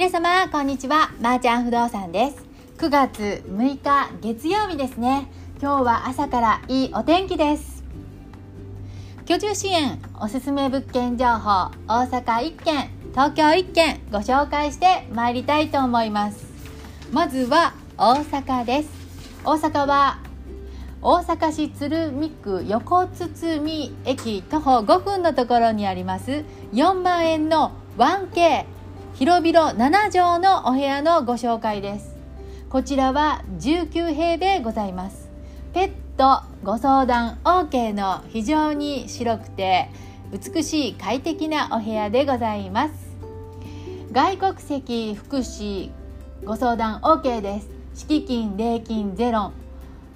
皆様こんにちは。まー、ちゃん不動産です。9月6日月曜日ですね。今日は朝からいいお天気です。居住支援おすすめ物件情報大阪1件東京1件ご紹介してまいりたいと思います。まずは大阪です。大阪は大阪市鶴見区横堤駅徒歩5分のところにあります4万円の 1K 広々7畳のお部屋のご紹介です。こちらは19平米ございます。ペットご相談 OK の非常に白くて美しい快適なお部屋でございます。外国籍福祉ご相談 OK です。敷金礼金ゼロ。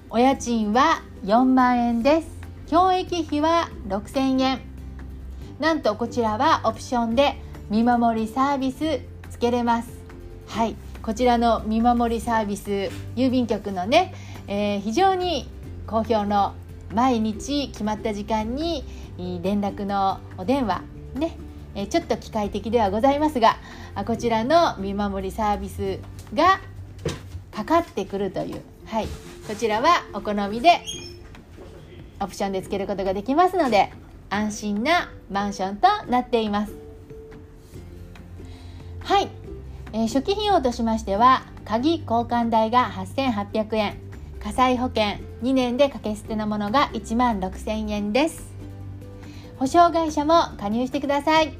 お家賃は4万円です。教育費は6000円。なんとこちらはオプションで見守りサービスつけれます。はい。こちらの見守りサービス郵便局のね、えー、非常に好評の毎日決まった時間に連絡のお電話ねちょっと機械的ではございますがこちらの見守りサービスがかかってくるという、はい、こちらはお好みでオプションでつけることができますので安心なマンションとなっています。はい、えー、初期費用としましては鍵交換代が8800円。火災保険2年で掛け捨てのものが1万6000円です。保証会社も加入してください。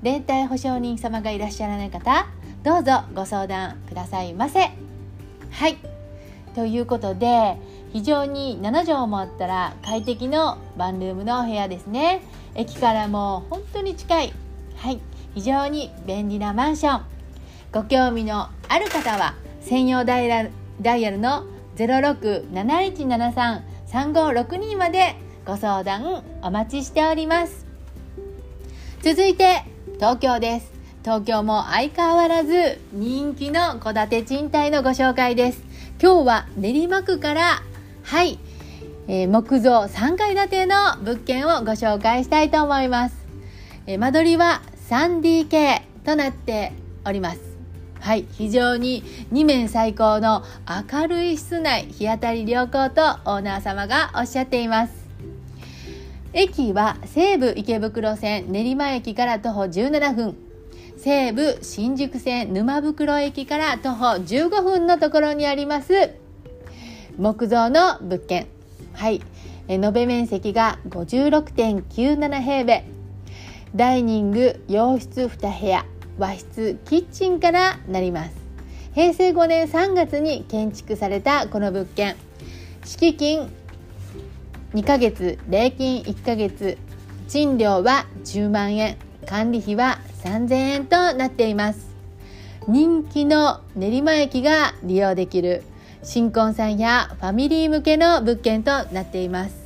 連帯保証人様がいらっしゃらない方どうぞご相談くださいませ。はい。ということで非常に7畳もあったら快適のワンルームのお部屋ですね。駅からも本当に近い。はい。非常に便利なマンション。ご興味のある方は専用ダイヤルの0671733562までご相談お待ちしております。続いて東京です。東京も相変わらず人気の戸建て賃貸のご紹介です。今日は練馬区からはい、えー、木造3階建ての物件をご紹介したいと思います、えー、間取りは 3DK となっておりますはい、非常に2面最高の明るい室内、日当たり良好とオーナー様がおっしゃっています。駅は西武池袋線練馬駅から徒歩17分、西武新宿線沼袋駅から徒歩15分のところにあります木造の物件。はい、延べ面積が56.97平米、ダイニング、洋室2部屋、和室キッチンからなります。平成5年3月に建築されたこの物件。敷金2ヶ月礼金1ヶ月賃料は10万円管理費は3000円となっています。人気の練馬駅が利用できる新婚さんやファミリー向けの物件となっています。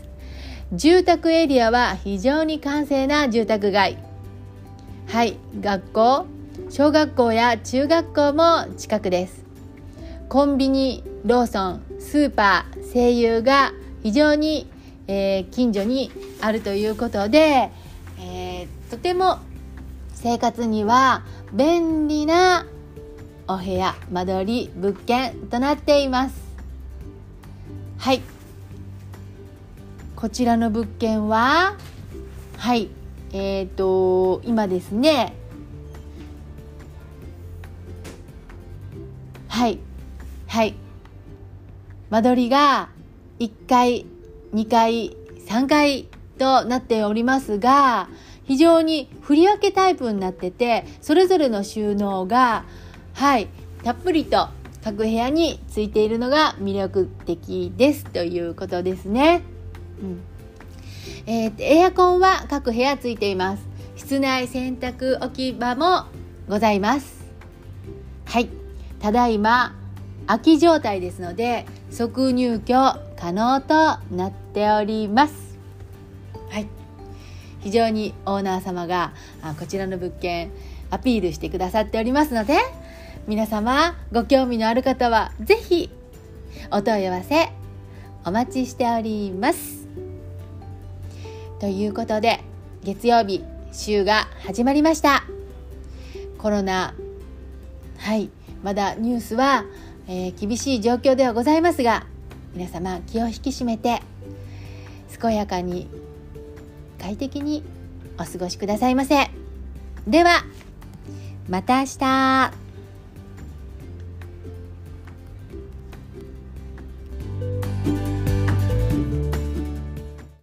住宅エリアは非常に閑静な住宅街。はい学校小学校や中学校も近くです。コンビニローソンスーパー声優が非常に、えー、近所にあるということで、えー、とても生活には便利なお部屋間取り物件となっています。はい。こちらの物件ははいえっ、ー、と今ですねはいはい間取りが1階2階3階となっておりますが非常に振り分けタイプになっててそれぞれの収納がはいたっぷりと各部屋についているのが魅力的ですということですね。うんえー、エアコンは各部屋ついています。室内洗濯置き場もございます。はい。ただいま空き状態ですので即入居可能となっておりますはい非常にオーナー様がこちらの物件アピールしてくださっておりますので皆様ご興味のある方は是非お問い合わせお待ちしておりますということで月曜日週が始まりました。コロナはいまだニュースは、えー、厳しい状況ではございますが皆様気を引き締めて健やかに快適にお過ごしくださいませ。ではまた明日。